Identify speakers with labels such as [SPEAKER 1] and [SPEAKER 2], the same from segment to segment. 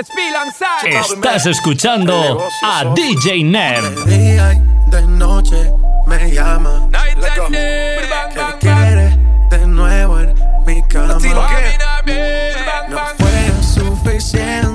[SPEAKER 1] Estás escuchando a DJ
[SPEAKER 2] Nerv. Día y de noche me llama. ¿Qué quieres de nuevo en mi cama? No fue suficiente.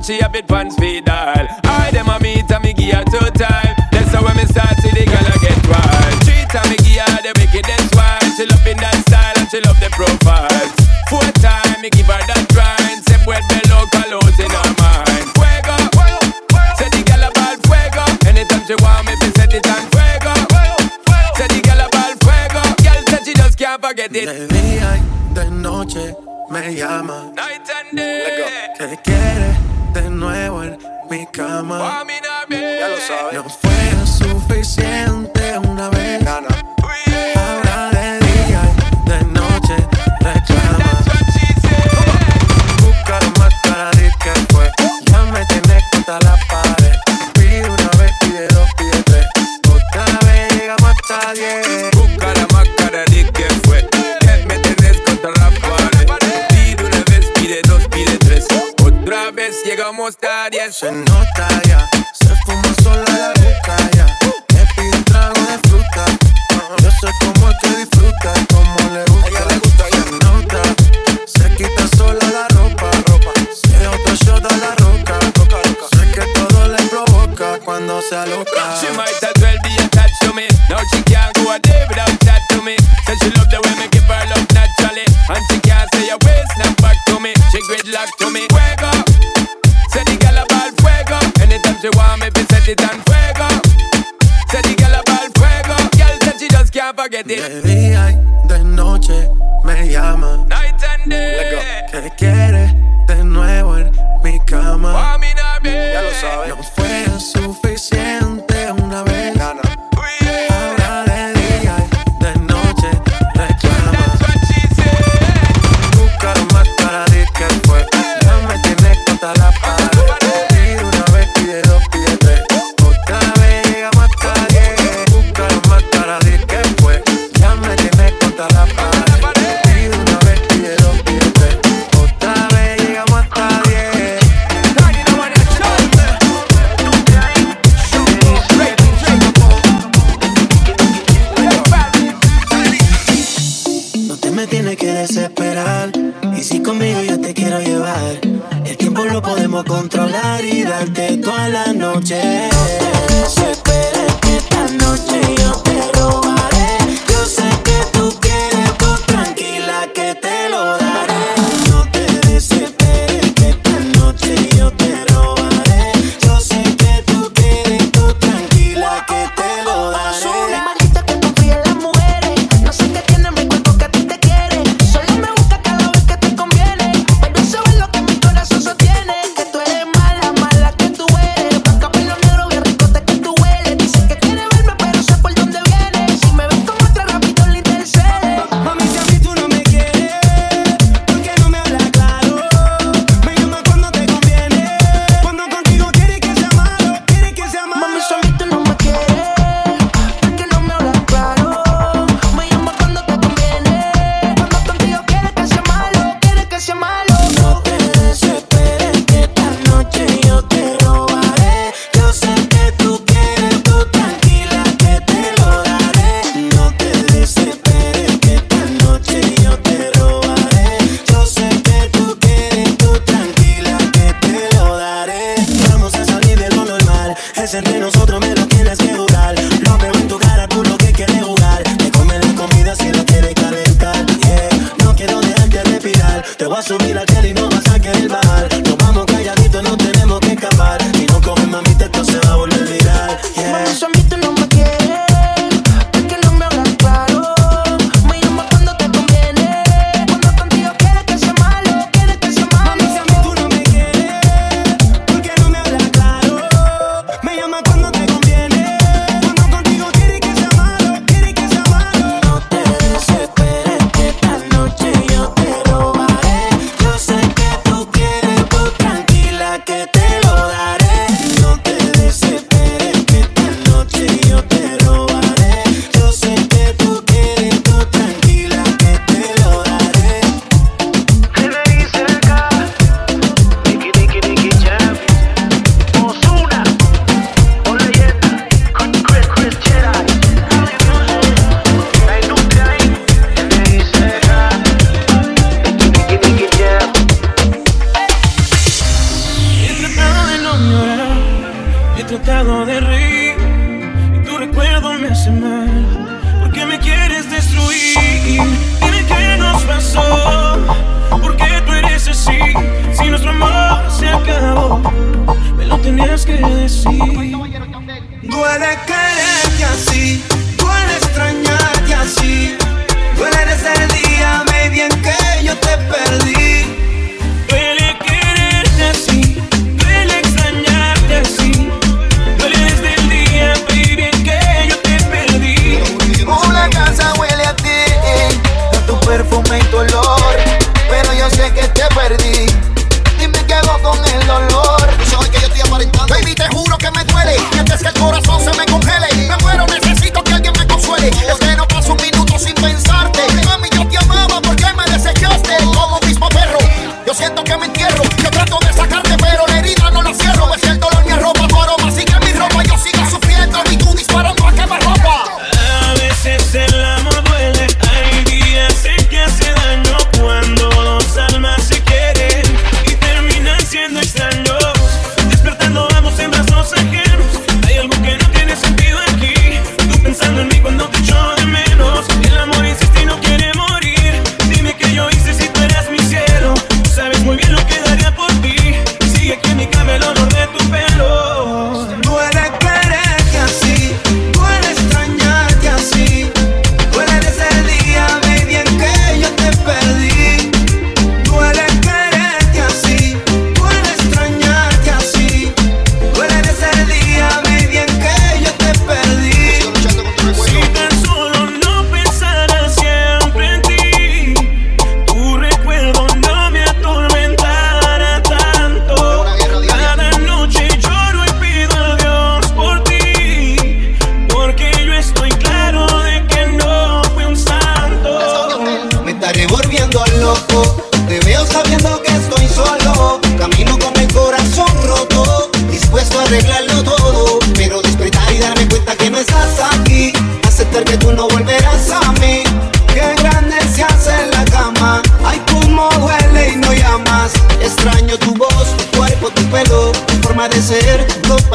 [SPEAKER 3] much she a bit pants feed all. I dem a meet and me give her two time. That's how when me start see the girl a get wild. Treat her, me give her the wickedest one. She love in that style and she love the profile. Four time me give her that grind. Say look, below colors in her mind. Fuego, say the girl a ball, fuego. Anytime she want me, be set it on fuego. Say the girl a ball, fuego. Girl said she just can't forget it.
[SPEAKER 2] De día y de noche me llama.
[SPEAKER 3] Night and day.
[SPEAKER 2] Oh, que quiere de nuevo en mi cama.
[SPEAKER 3] Ya lo sabes.
[SPEAKER 2] No fue suficiente. vamos a estar y se nota ya.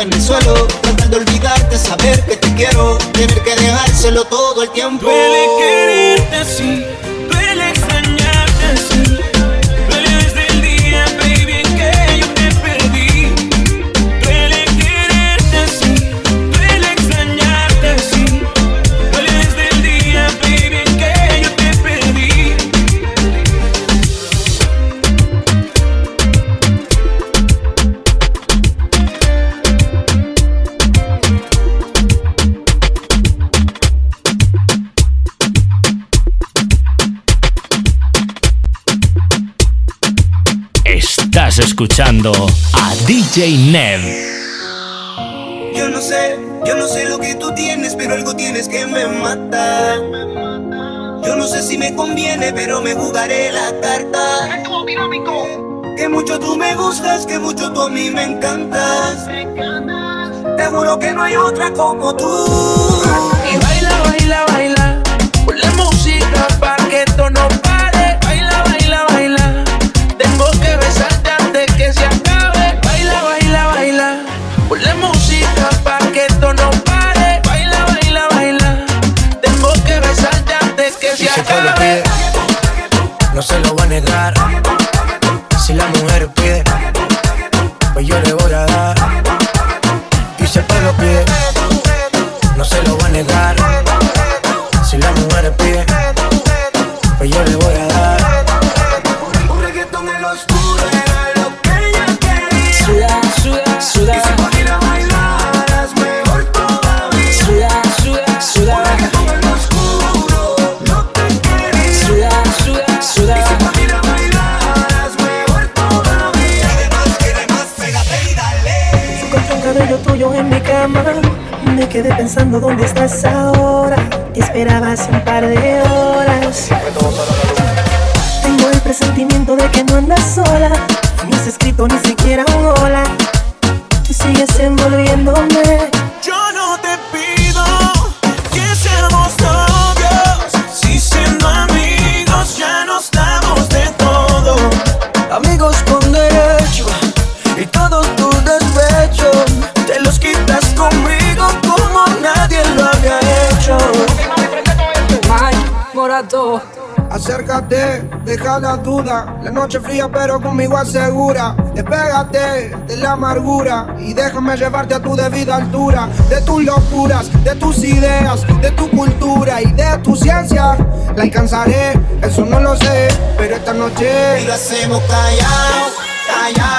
[SPEAKER 2] en el suelo. Tratar de olvidarte, saber que
[SPEAKER 4] te quiero. Tener que dejárselo todo el tiempo.
[SPEAKER 1] Escuchando a DJ Nev.
[SPEAKER 5] Yo no sé, yo no sé lo que tú tienes, pero algo tienes que me mata. Yo no sé si me conviene, pero me jugaré la carta. Que mucho tú me gustas, que mucho tú a mí me encantas. Te juro que no hay otra como tú.
[SPEAKER 6] Y baila, baila, baila. Se
[SPEAKER 7] lo va a negar. Si la mujer pide,
[SPEAKER 8] pensando dónde estás ahora. esperabas un par de horas. Tengo el presentimiento de que no andas sola. Ni has escrito ni siquiera un hola. Tú sigues envolviéndome.
[SPEAKER 9] Acércate, deja la duda. La noche fría, pero conmigo asegura. Despégate de la amargura y déjame llevarte a tu debida altura. De tus locuras, de tus ideas, de tu cultura y de tu ciencia. La alcanzaré, eso no lo sé, pero esta noche.
[SPEAKER 5] Y lo hacemos callado, callado.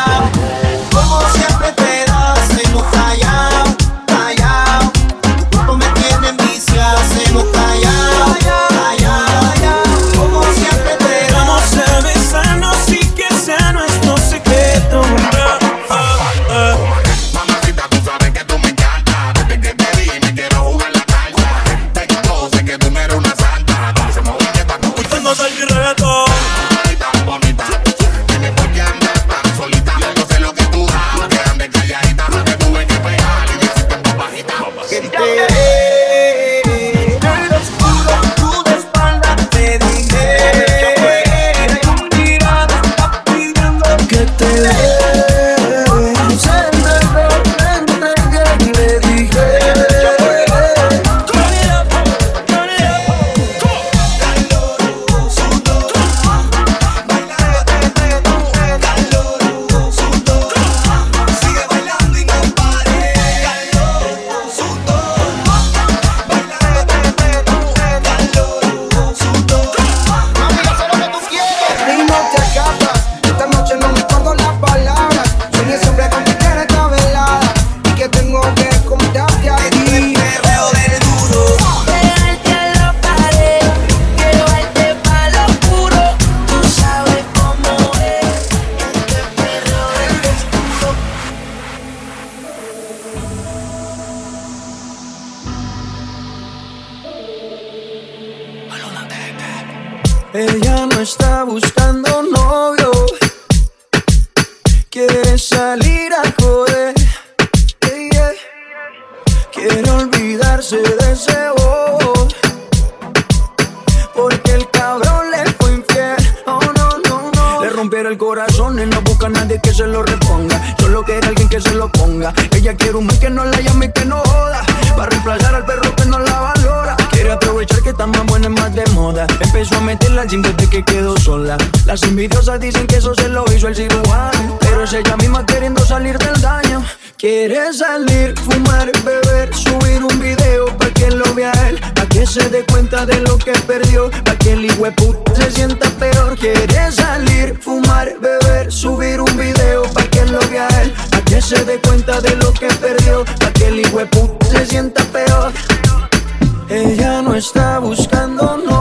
[SPEAKER 5] Está
[SPEAKER 9] buscando novio,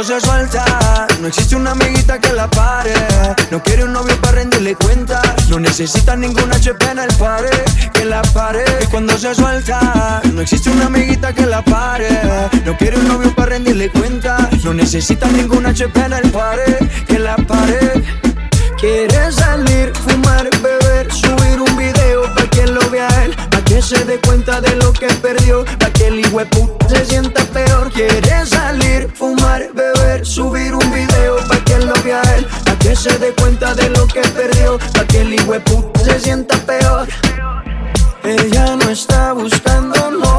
[SPEAKER 9] cuando se suelta, no existe una amiguita que la pare. No quiere un novio para rendirle cuenta. No necesita ninguna HP en el pare, que la pare. Cuando se suelta, no existe una amiguita que la pare. No quiere un novio para rendirle cuenta. No necesita ninguna HP en el pare, que la pare. Quiere salir, fumar, beber, subir un video pa' que lo vea él, pa' que se dé cuenta de lo que perdió, pa' que el hijueput se sienta. Quiere salir, fumar, beber, subir un video pa' que lo vea él, pa' que se dé cuenta de lo que perdió, pa' que el hijueput se sienta peor. Ella no está buscando no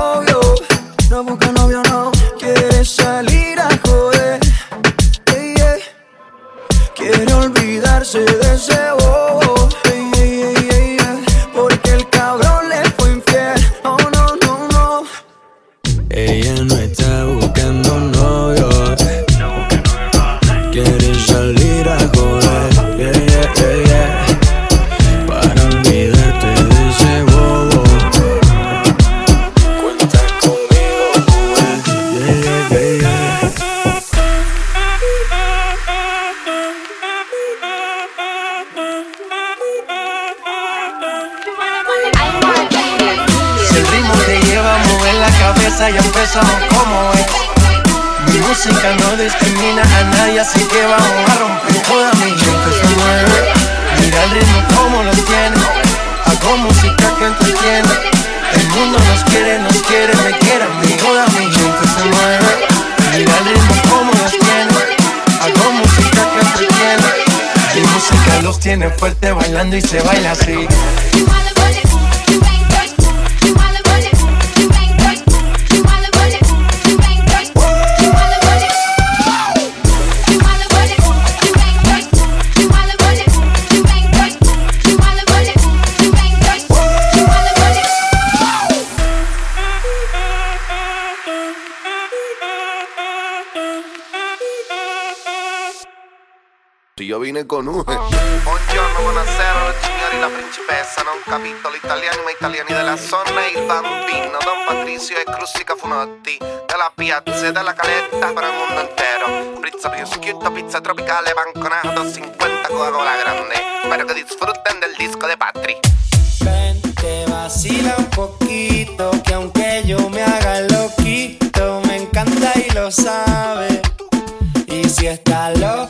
[SPEAKER 5] casa ya empezamos como es. Mi música no discrimina a nadie, así que vamos a romper. Toda mi gente se mueve. Mira el ritmo como lo tiene. Hago música que entretiene. El mundo nos quiere, nos quiere, me quiere a mí. Toda mi gente se mueve. Mira el ritmo como lo tiene. Hago música que entretiene. Mi música los tiene fuerte bailando y se baila así.
[SPEAKER 10] Si yo vine con un
[SPEAKER 11] Buongiorno, buonasera, signori, la principessa, non capitolo italiani ma italiani della zona, il bambino, Don Patrizio e Crustica Funotti, della piazza e della caletta per il mondo intero, pizza prosciutto, pizza tropicale, banconato, 50 Coca-Cola grande, spero che disfruten del disco de Patri.
[SPEAKER 9] Ven, te vacila un poquito, que aunque yo me haga loquito, me encanta y lo sabe. Y si está loca,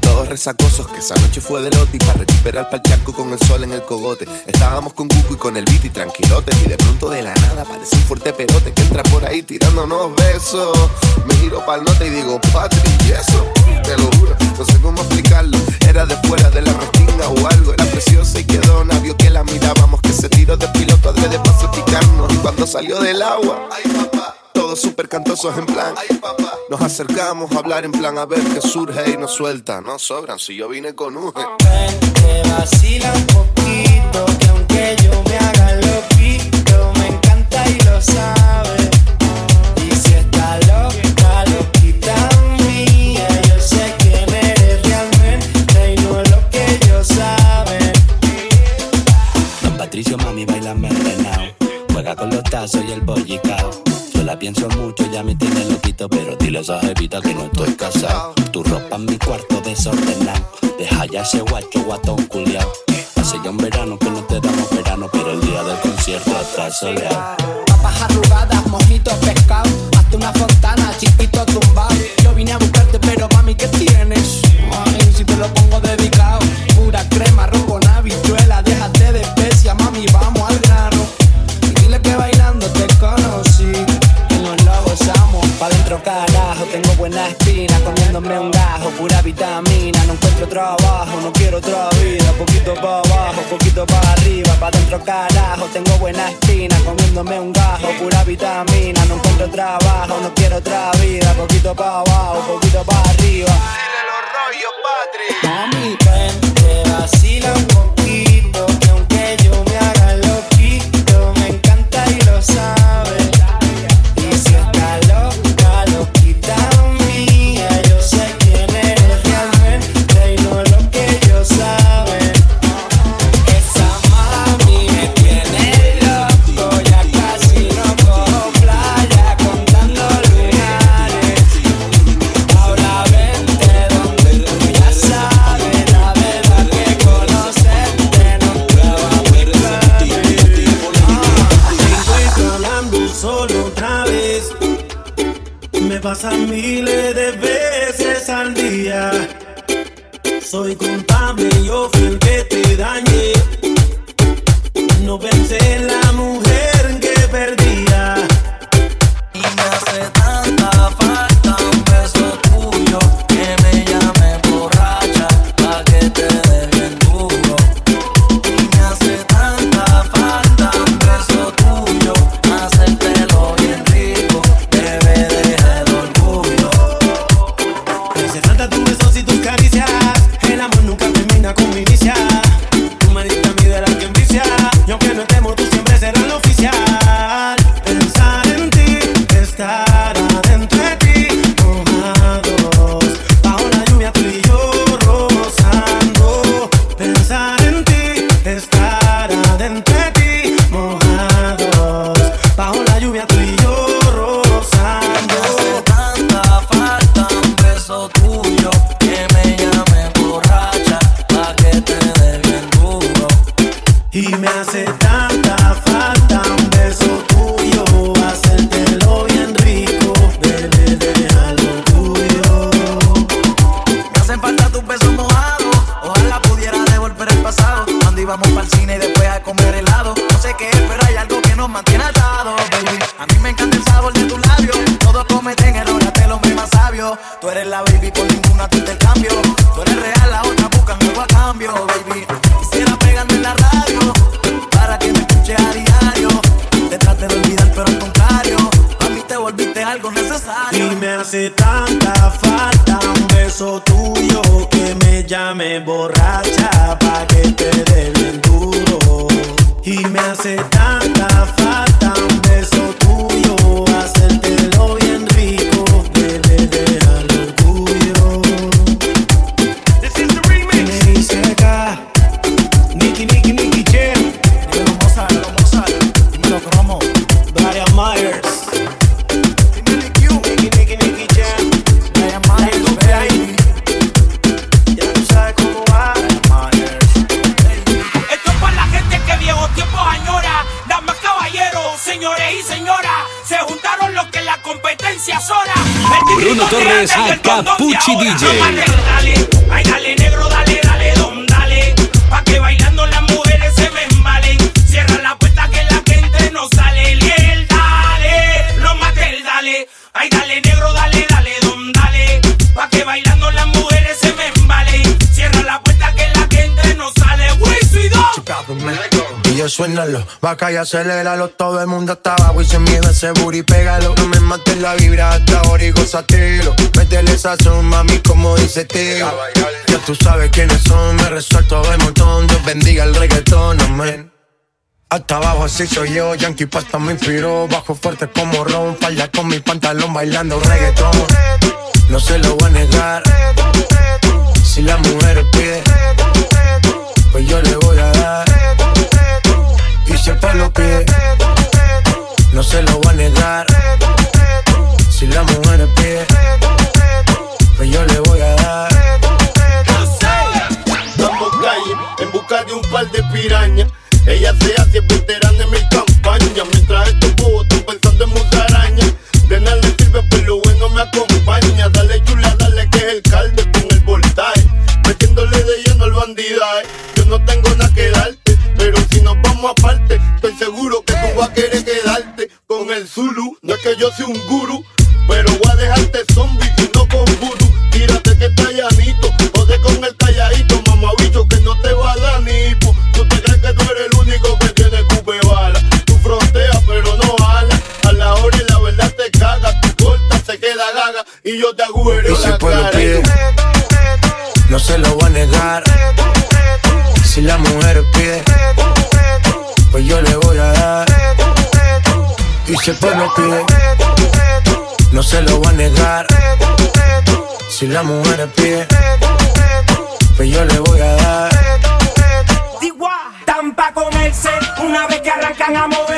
[SPEAKER 10] Todos resacosos, que esa noche fue de lote Y para recuperar pa'l charco con el sol en el cogote. Estábamos con Cucu y con el beat y tranquilotes Y de pronto de la nada aparece un fuerte perote Que entra por ahí tirándonos besos. Me giro pa'l norte y digo, Patri, ¿y eso? Te lo juro, no sé cómo explicarlo. Era de fuera de la restinga o algo Era preciosa y quedó. Vio que la mirábamos Que se tiró de piloto adrede para salpicarnos Y cuando salió del agua, ay papá todos súper cantosos en plan. Nos acercamos a hablar en plan a ver qué surge y nos suelta. No sobran si yo vine con un.
[SPEAKER 9] Te vacila un poquito, que aunque yo me haga loquito, me encanta y lo sabe. Y si está loca, loquita mía, yo sé quién eres realmente y no lo que ellos saben.
[SPEAKER 12] Don Patricio, mami, baila envenenado. Juega con los tazos y el bollicao. Pienso mucho, ya me tiene loquito, pero dile a esa jevita que no estoy casado. Tu ropa en mi cuarto desordenado. Deja ya ese guacho guatón culiao. Hace ya un verano que no te damos verano, pero el día del concierto está soleado.
[SPEAKER 9] Papas arrugadas, mojitos pescado, otra vida, poquito pa' abajo, poquito pa' arriba. Pa' dentro carajo, tengo buena espina, comiéndome un gajo, pura vitamina. No encuentro trabajo, no quiero otra vida, poquito pa' abajo, poquito pa' arriba. Me
[SPEAKER 13] pasan miles de veces al día. Soy culpable, yo fui que te dañé. No pensé en la mujer
[SPEAKER 7] aceléralo, todo el mundo está abajo y se miedo ese y pégalo. No me mates la vibra hasta ahora y gozatelo. Métele sazón, mami, como dice tío. Ya tú sabes quiénes son, me resuelto de montón. Dios bendiga el reggaetón, amén. Hasta abajo así soy yo, Yankee Pasta me inspiró Bajo fuerte como Ron, falda con mi pantalón bailando reggaetón No se lo voy a negar Si la mujer pide, pues yo le voy a dar siempre lo pide. No se lo voy a negar. Si la mujer pide, pues yo le voy a dar.
[SPEAKER 14] Estamos calle en busca de un par de pirañas. Ella se hace seguro que tú vas a querer quedarte con el Zulu. No es que yo sea un guru, pero No se
[SPEAKER 7] lo voy a negar. Si la mujer es pie, pues yo le voy a dar. Tampa con el
[SPEAKER 6] set una vez que arrancan a mover.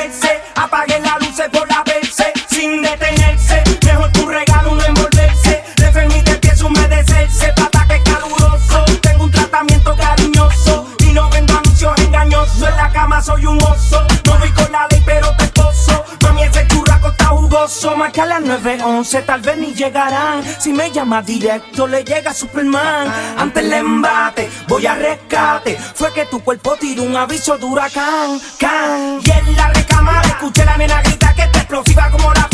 [SPEAKER 6] entonces tal vez ni llegarán. Si me llama directo, le llega Superman. Ante el embate, voy a rescate. Fue que tu cuerpo tiró un aviso de huracán. Can. Y en la recámara escuché la nena grita que te explosiva como la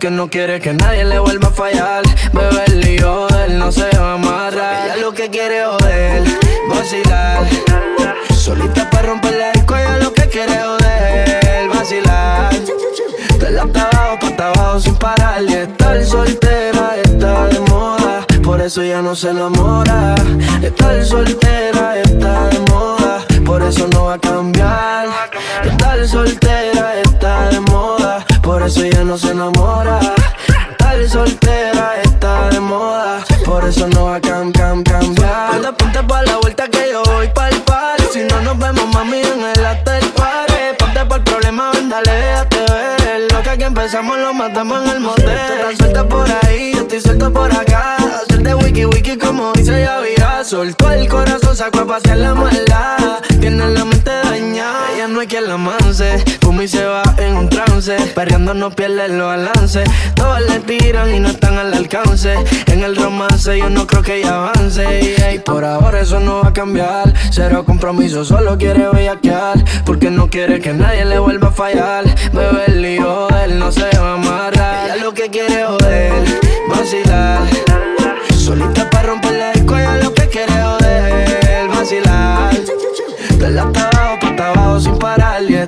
[SPEAKER 15] Porque no
[SPEAKER 6] quiere que nadie le vuelva a fallar. Bebé, el lío él no se va a amarrar. Ella lo que quiere es joder, vacilar. Solita para romper la disco, ella lo que quiere es joder, vacilar. De la abajo, pa' abajo sin parar. Y estar soltera está de moda. Por eso ya no se enamora. Estar soltera está de moda. Por eso no va a cambiar. Estar soltera está de moda. Por eso ya no se enamora. Estar soltera está de moda. Por eso no va a cam, cam, cambiar. Ponte, ponte pa' la vuelta que yo voy pa'l party. Si no nos vemos, mami, en el after party. Ponte por el problema, ven, dale, déjate ver. Lo que aquí empezamos lo matamos en el motel. Tú estás suelta por ahí, yo estoy suelto por acá. Hacerte wiki wiki como dice ya vida. Soltó el corazón, sacó a pasear la maldad. Tiene la mente dañada, ella no hay quien la manse. Fuma y se va en un trance. Perreando no pierde los balances. Todos le tiran y no están al alcance. En el romance yo no creo que ella avance. Y por ahora eso no va a cambiar. Cero compromiso, solo quiere bellaquear. Porque no quiere que nadie le vuelva a fallar. Bebé, el lío él no se va a amarrar. Ella lo que quiere es joder, vacilar. Solita para romper la disco, ella lo que quiere joder, vacilar. De la hasta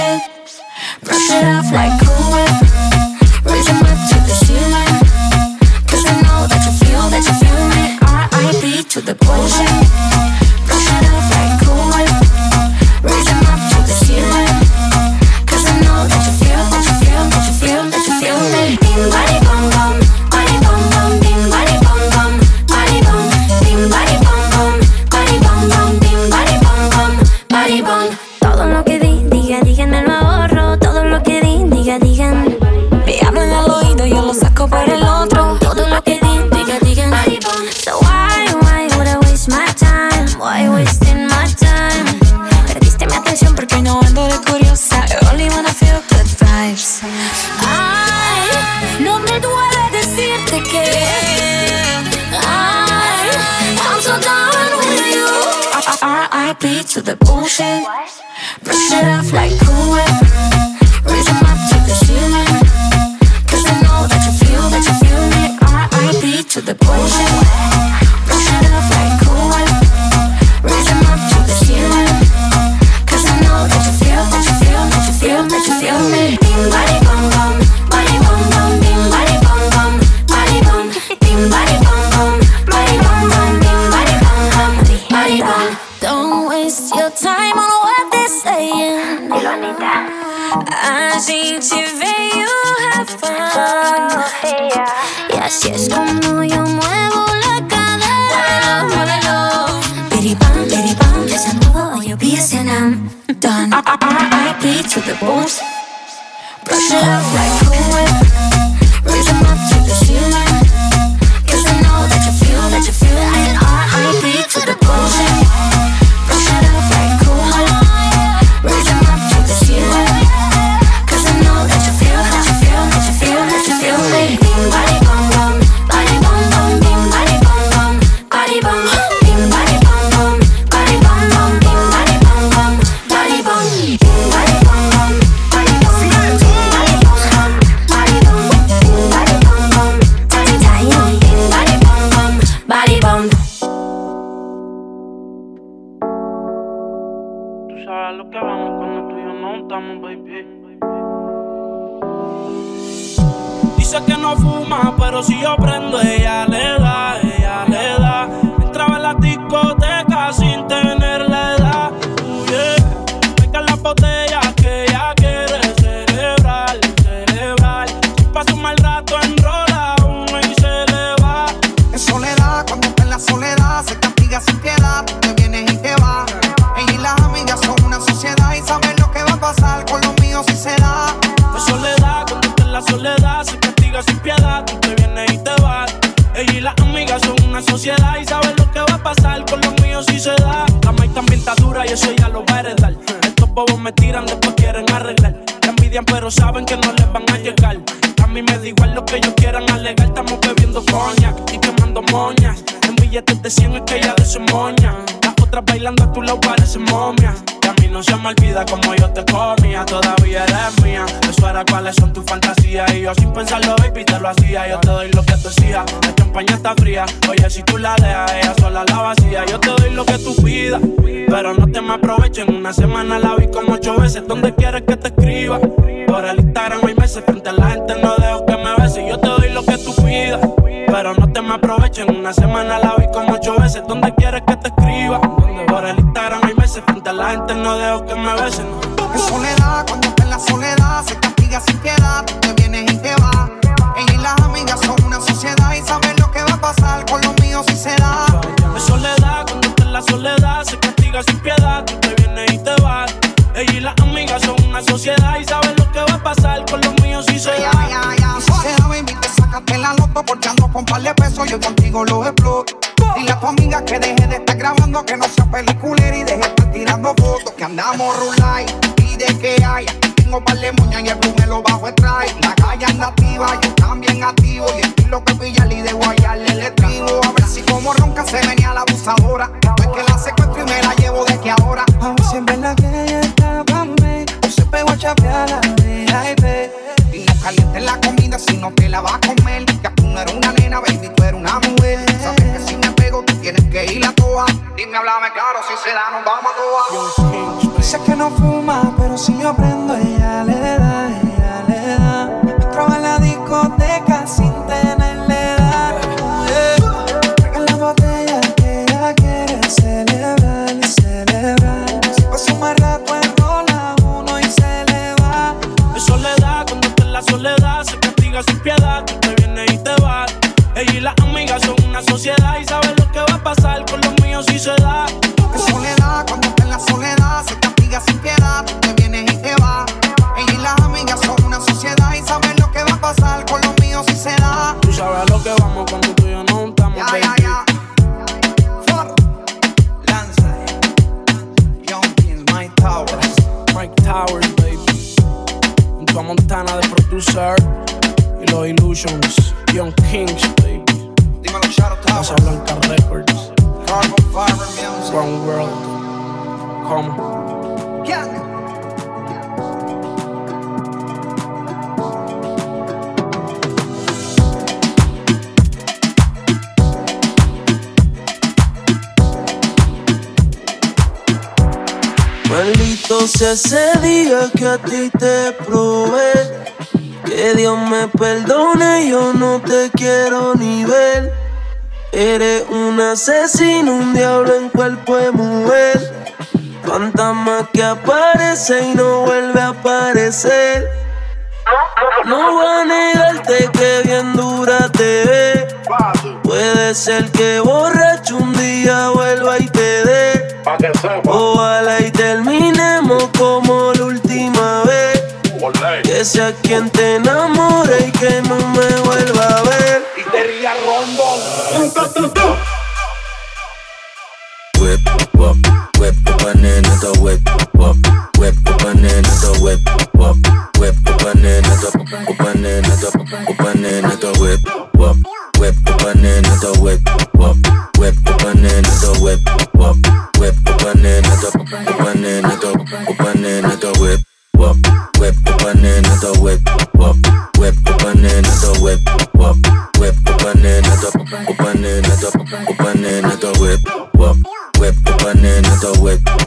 [SPEAKER 16] Brush it off like Cool Whip.
[SPEAKER 17] con par de pesos yo contigo los exploto. Dile a tu amiga que deje de estar grabando, que no sea peliculera y deje de estar tirando fotos. Que andamos rulay y de que hay. Tengo par de moñas y el bajo el. La calle anda activa, yo también activo. Y el que pilla y de guayarle el estribo. A ver si como ronca se venía la abusadora. Pues que la secuestro y me la llevo de que ahora.
[SPEAKER 18] Aún siempre en la calle me. Yo se pegó a chapear la de
[SPEAKER 17] Y no caliente la sino te la vas a comer. Ya tú no eres una nena, baby, tú eres una mujer. Sabes que si me pego, tú tienes que ir a toa. Dime, háblame claro, si se da, nos vamos a toa.
[SPEAKER 18] Dice que no fuma, pero si yo prendo, ella le da, ella le da. Entraba en la discoteca sin
[SPEAKER 19] sociedad y sabes lo que va a pasar con los míos si se da.
[SPEAKER 17] En soledad, cuando está en la soledad, se castiga sin piedad. Te vienes y te vas. Ella y las amigas son una sociedad y sabes lo que va a pasar con los míos si se da.
[SPEAKER 19] Tú sabes lo que vamos cuando tú y yo nos juntamos.
[SPEAKER 17] Ya, ya, ya. For. Lanza. Young Kings, Mike Towers.
[SPEAKER 19] Mike Towers, baby. Junto a Montana de producer y los Illusions. Young Kings. Casa Blanca Records.
[SPEAKER 17] Carbon Fiber Music.
[SPEAKER 19] One World.
[SPEAKER 7] Como.
[SPEAKER 6] Maldito sea ese día que a ti te probé. Que Dios me perdone, yo no te quiero ni ver. Eres un asesino, un diablo en cuerpo de mujer. Fantasma que aparece y no vuelve a aparecer. No voy a negarte que bien dura te ve. Puede ser que borracho un día vuelva y te dé. Ojalá y terminemos como la última vez. Que sea quien te enamore y que no me vuelva a ver.
[SPEAKER 12] Whip, wop, whip, up another whip, wop, whip, up another whip, wop, whip, up and another, up another, another whip, wop, whip, up another whip, wop, whip, up another whip, wop, whip, up another, up up another. The whip, wop. Whip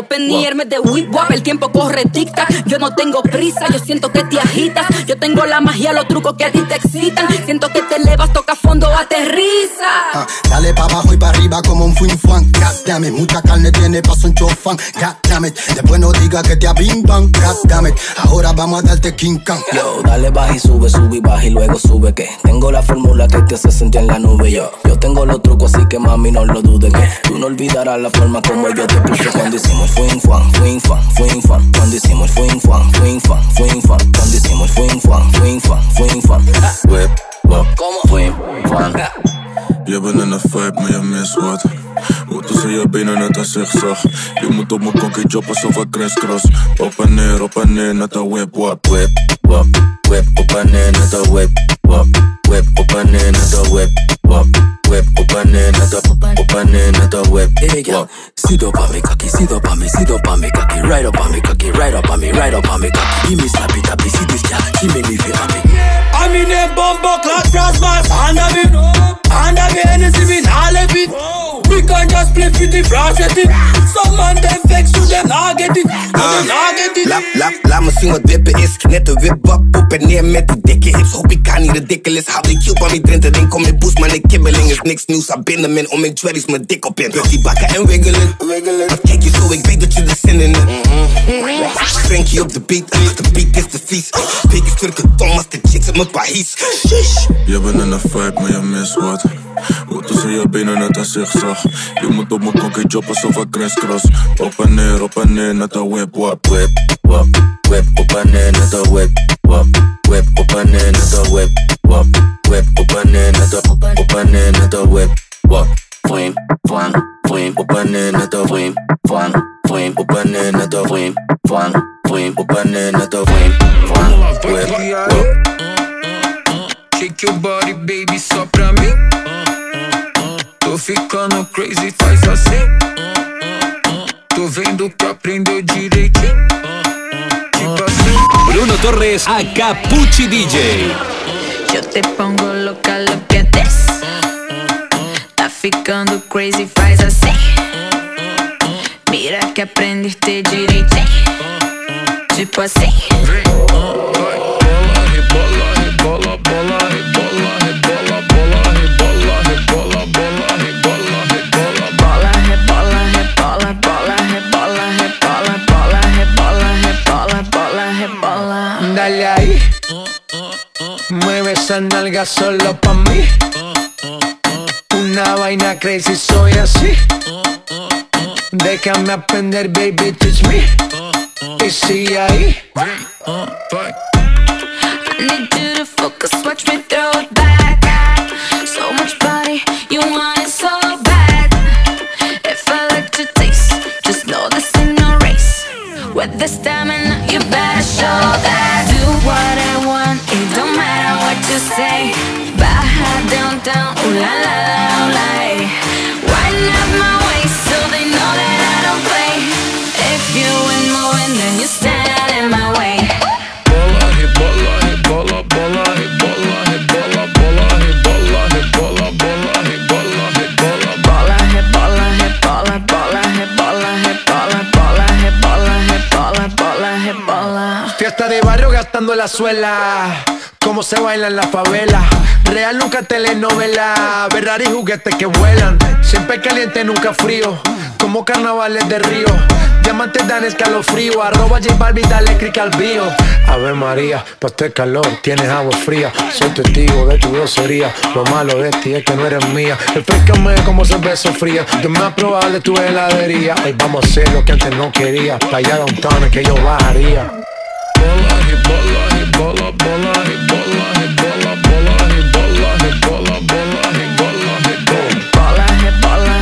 [SPEAKER 20] Open air, de whip wap, el tiempo corre tic tac. Yo no tengo prisa, yo siento que te agitas. Yo tengo la magia, los trucos que a ti te excitan. Siento que te elevas, toca fondo, aterriza.
[SPEAKER 5] Ah, dale pa' abajo y pa' arriba como un fin fan. God damn it, mucha carne tiene paso un chofán. God damn it, después no diga que te abimban. God damn it, ahora vamos a darte King Kong.
[SPEAKER 12] Yo, dale baja y sube, sube y baja y luego sube que tengo la fórmula que te hace sentir en la nube. Yo, yo tengo los trucos así que mami no lo dudes que tú no olvidarás la forma como yo te puse cuando hicimos fuin fan, fuin fan, fuin fan. Cuando hicimos fuin fan, fuin fan, fuin fan. Cuando hicimos fuin fan, fuin fan, fuin fan. Whip, wop, fuin fan.
[SPEAKER 21] Je bent in een vibe, maar je mist wat. Hoe tussen je benen net een zigzag. Je moet op mijn kokkie choppen alsof ik crisscross. Op en neer, op en neer, net een whip, wap.
[SPEAKER 12] Whip, wop, whip, op en neer, net een whip, wop. Whip, op en neer, net een whip, wop. Whip, op en neer, net een, op en neer, net een whip,
[SPEAKER 22] Hey girl, sit up on me cocky, sit up on me, sit up on me cocky, right up on me cocky, right up on me, right up on me cocky. Give me slappy tappy, see this girl, she make me feel happy.
[SPEAKER 13] I'm in a bumper class cross my under me Under me Hennessy me nah left it We can just play with the fragility Some man them vex you them nah get it No them nah get it
[SPEAKER 23] Laat, laat, laat me zien wat wippen is. Net een wipwap op en neer met die dikke hips. Hoop ik kan niet ridiculous. Hou die cube aan mijn drinten. Denk kom in boost, maar de kibbeling is niks nieuws. Haar binnen men om mijn twerries mijn dik op in. Dus die bakken en wiggelen. Kijk je zo, ik weet dat je er zin in hebt. Frankie op de beat, de beat is de vies. Pik is turken tom als de chicks op mijn país. Shush.
[SPEAKER 21] Je bent in een vibe, maar je mist wat. Hoe er tussen je benen net een zigzag. Je moet op mijn kokkie choppen alsof ik crisscross. Op en neer, op en neer, net een whip, wap.
[SPEAKER 12] Whip, wop, whip, op en neer, net een whip, wop. Whip, op en neer, net een whip, wop. Whip, op en neer, net een, op en neer, net een whip, wop. Fuim, fuang, fuim, op en neer, net een fuim, fuang, fuim, op en neer, net een fuim, fuang, fuim, op en neer, net een fuim, fuang, whip, wop.
[SPEAKER 24] Shake your body, baby, só pra mim. Tô ficando crazy, faz assim. Tô vendo que aprendeu direitinho. Tipo assim.
[SPEAKER 1] Bruno Torres a Capucci DJ.
[SPEAKER 25] Yo te pongo loca, look at this. Tá ficando crazy, faz assim. Mira que aprendiste direitinho. Tipo assim.
[SPEAKER 7] Esa nalga solo pa' mí. Una vaina crazy, soy así. Déjame aprender, baby, teach me. Y sigue ahí.
[SPEAKER 25] I need you to focus, watch me throw it back. So much body, you want it so bad. If I like to taste, just know this ain't no race. With the stamina, you better show that. Just say. Baja downtown, ooh la la la, ooh la
[SPEAKER 7] de barrio gastando la suela. Cómo se baila en la favela. Real nunca telenovela. Ferrari juguetes que vuelan. Siempre caliente, nunca frío. Como carnavales de río. Diamantes dan escalofrío. Arroba J Balvin, dale click al bio. Ave María, pa' este calor tienes agua fría. Soy testigo de tu grosería. Lo malo de ti es que no eres mía. Refrescame como cerveza fría. Yo me a de tu heladería. Hoy vamos a hacer lo que antes no quería. Pa' allá downtown que yo bajaría.
[SPEAKER 25] rebola, rebola, rebola, rebola, rebola, rebola, rebola, rebola, rebola, rebola,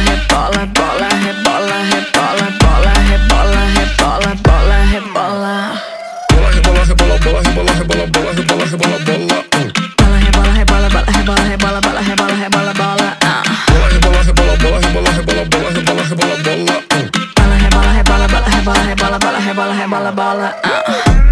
[SPEAKER 25] rebola, rebola,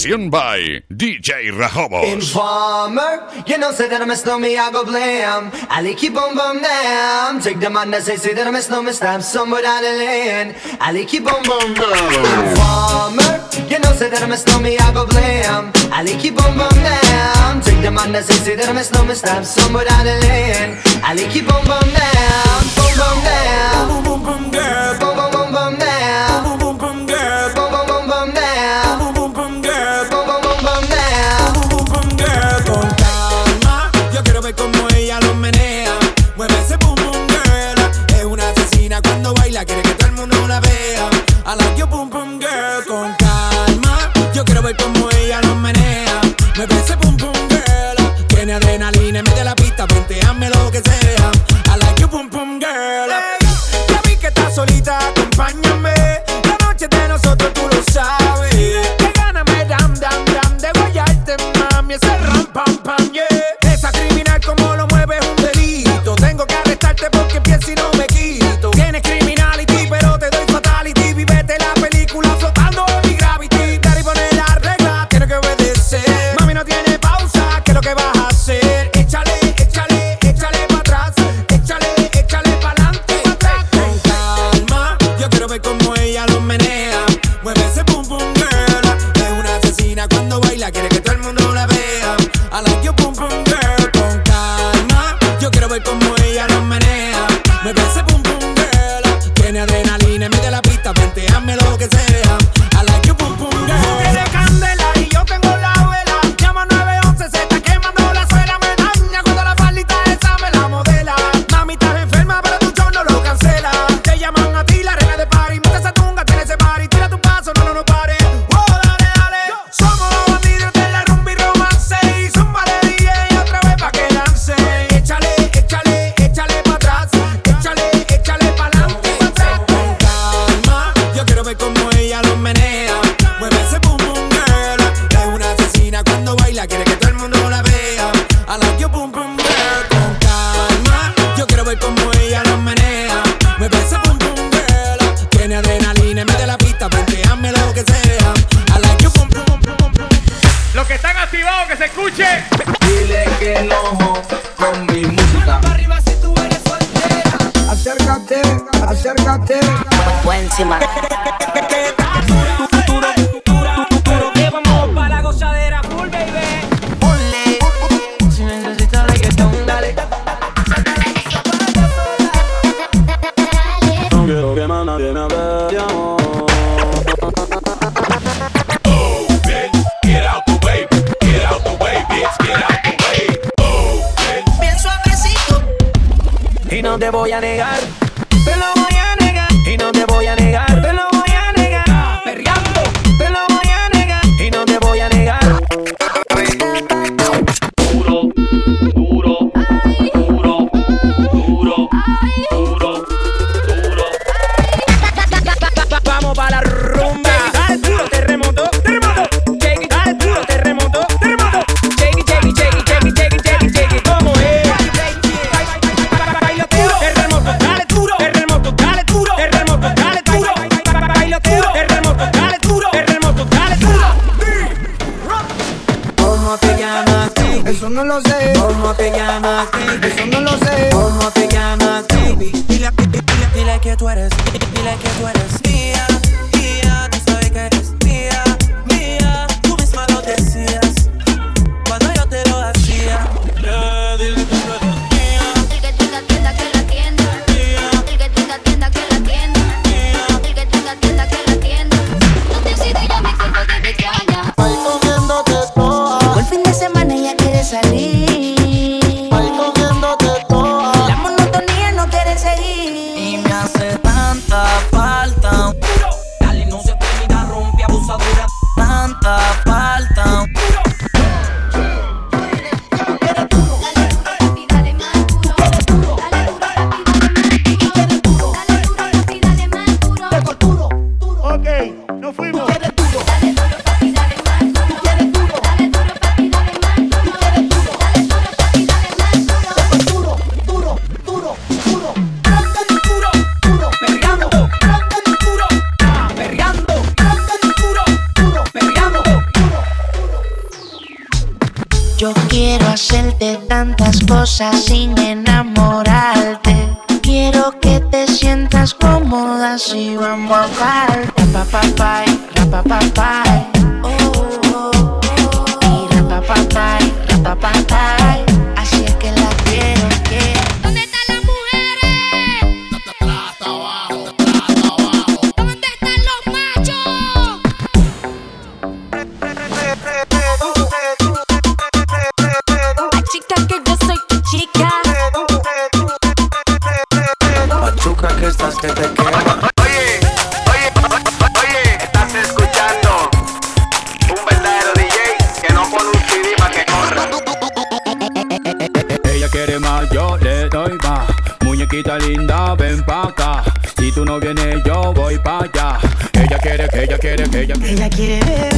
[SPEAKER 26] Session by DJ Rajobos.
[SPEAKER 27] Informer, you know, say that I'm a snowman, I go blame. I like keep on bum down. Take the on, they say, say that I'm a snowman, stop somewhere down the lane. I like keep on bum down. Informer, you know, say that I'm a snowman, I go blame. I like keep on bum down. Take the on, they say, say that I'm a snowman, stop somewhere down the lane. I like keep on bum down, bum bum down, bum bum bum down. adrenalina. no lo
[SPEAKER 17] sé.
[SPEAKER 28] ¿Cómo te llamas, baby?
[SPEAKER 17] Eso no lo sé.
[SPEAKER 28] ¿Cómo te llamas, baby? Dile, dile, dile que tú eres estás que te.
[SPEAKER 29] Oye, oye, oye, estás escuchando un verdadero DJ que no pone un CD para que corra.
[SPEAKER 30] Ella quiere más, yo le doy más. Muñequita linda, ven pa' acá. Si tú no vienes, yo voy pa' allá. Ella quiere, que ella quiere, que ella quiere.
[SPEAKER 25] Ella quiere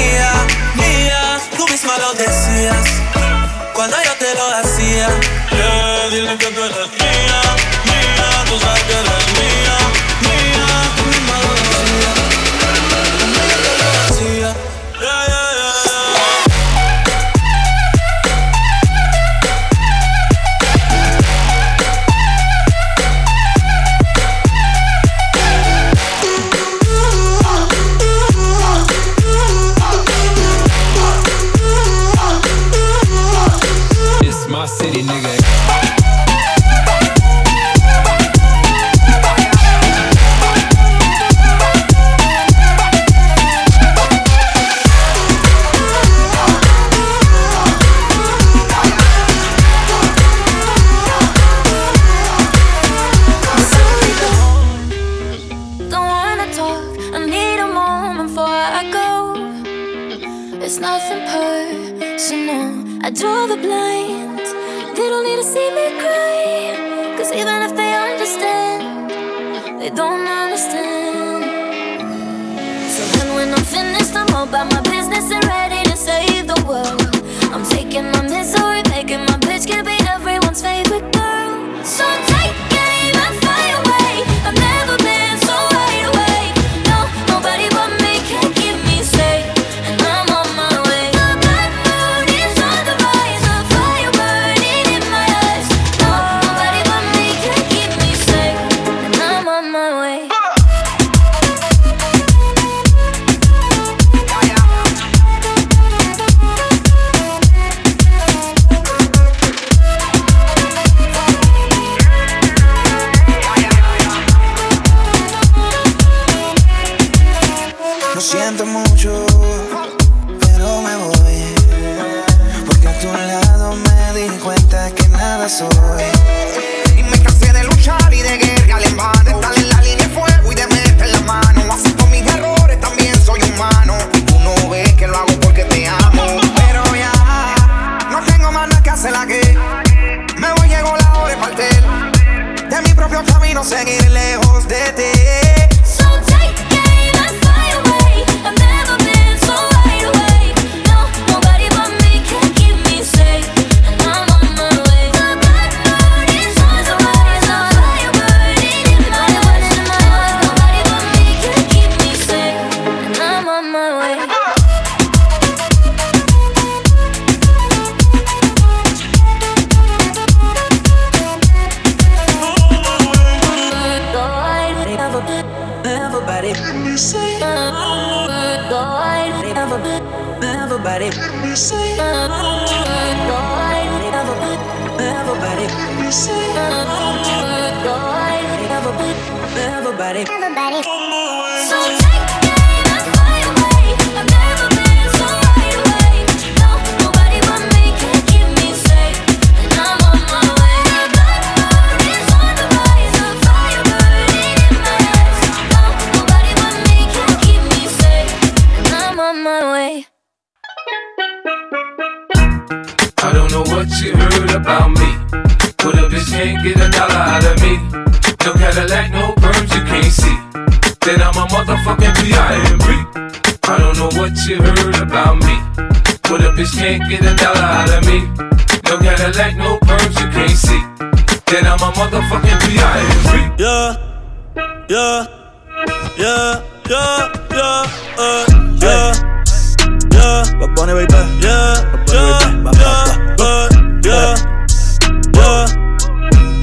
[SPEAKER 28] mía, mía. Tú misma lo decías cuando yo te lo hacía. Yeah, dile que tú eres mía. Seguir lejos
[SPEAKER 13] yeah. Yeah, yeah,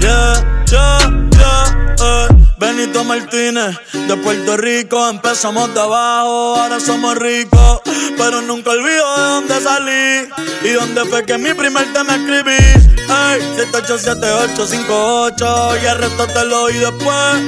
[SPEAKER 13] yeah, yeah, yeah. Benito Martínez, de Puerto Rico, empezamos de abajo, ahora somos ricos, pero nunca olvido de dónde salí y dónde fue que mi primer tema escribí. Ey, 787858 y el resto te lo oí después.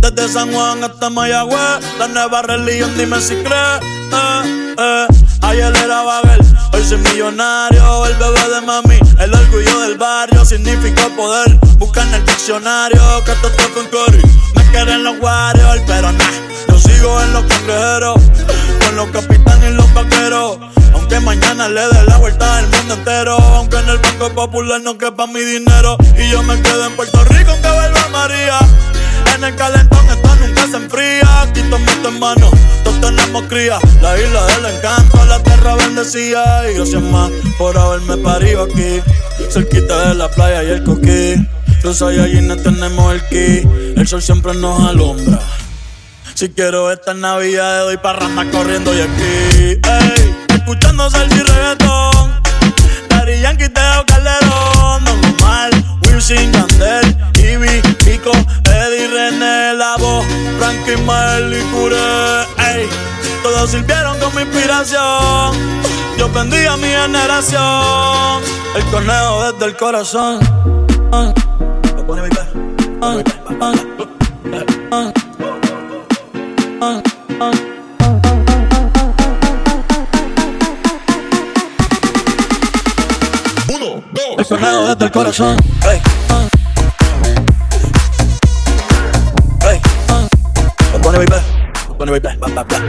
[SPEAKER 13] Desde San Juan hasta Mayagüez, la nueva religión, dime si crees. Eh, eh. Ayer era Babel, hoy soy millonario. El bebé de mami, el orgullo del barrio, significa poder. Busca en el diccionario que esto está con Cory. Me quieren los Warriors, pero nah, yo en los cangrejeros. Con los capitanes y los vaqueros. Aunque mañana le dé la vuelta al mundo entero. Aunque en el Banco Popular no quepa mi dinero. Y yo me quedo en Puerto Rico aunque vuelva María. En el calentón esto nunca se enfría. Aquí tomo tu hermano, todos tenemos cría. La isla del encanto, la tierra bendecida. Y gracias más por haberme parido aquí. Cerquita de la playa y el coquí. Los Saiyajines tenemos el ki. El sol siempre nos alumbra. Si quiero esta Navidad, doy parranda corriendo y aquí. Ey, escuchando salsa y reggaetón. Daddy Yankee, Teo Calderón. Don Omar, Wilson, Yandel, Ivy, Pico, Eddie, René, La Voz, Frankie, Mael y Curé. Ey, todos sirvieron como inspiración. Yo bendiga a mi generación. El conejo desde el corazón. Ah, ah, ah.
[SPEAKER 26] Uno, dos.
[SPEAKER 13] El desde el corazón. Baby. Baby. Ba, ba, ba.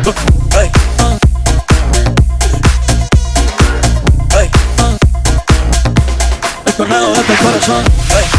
[SPEAKER 13] El desde el corazón. Ey.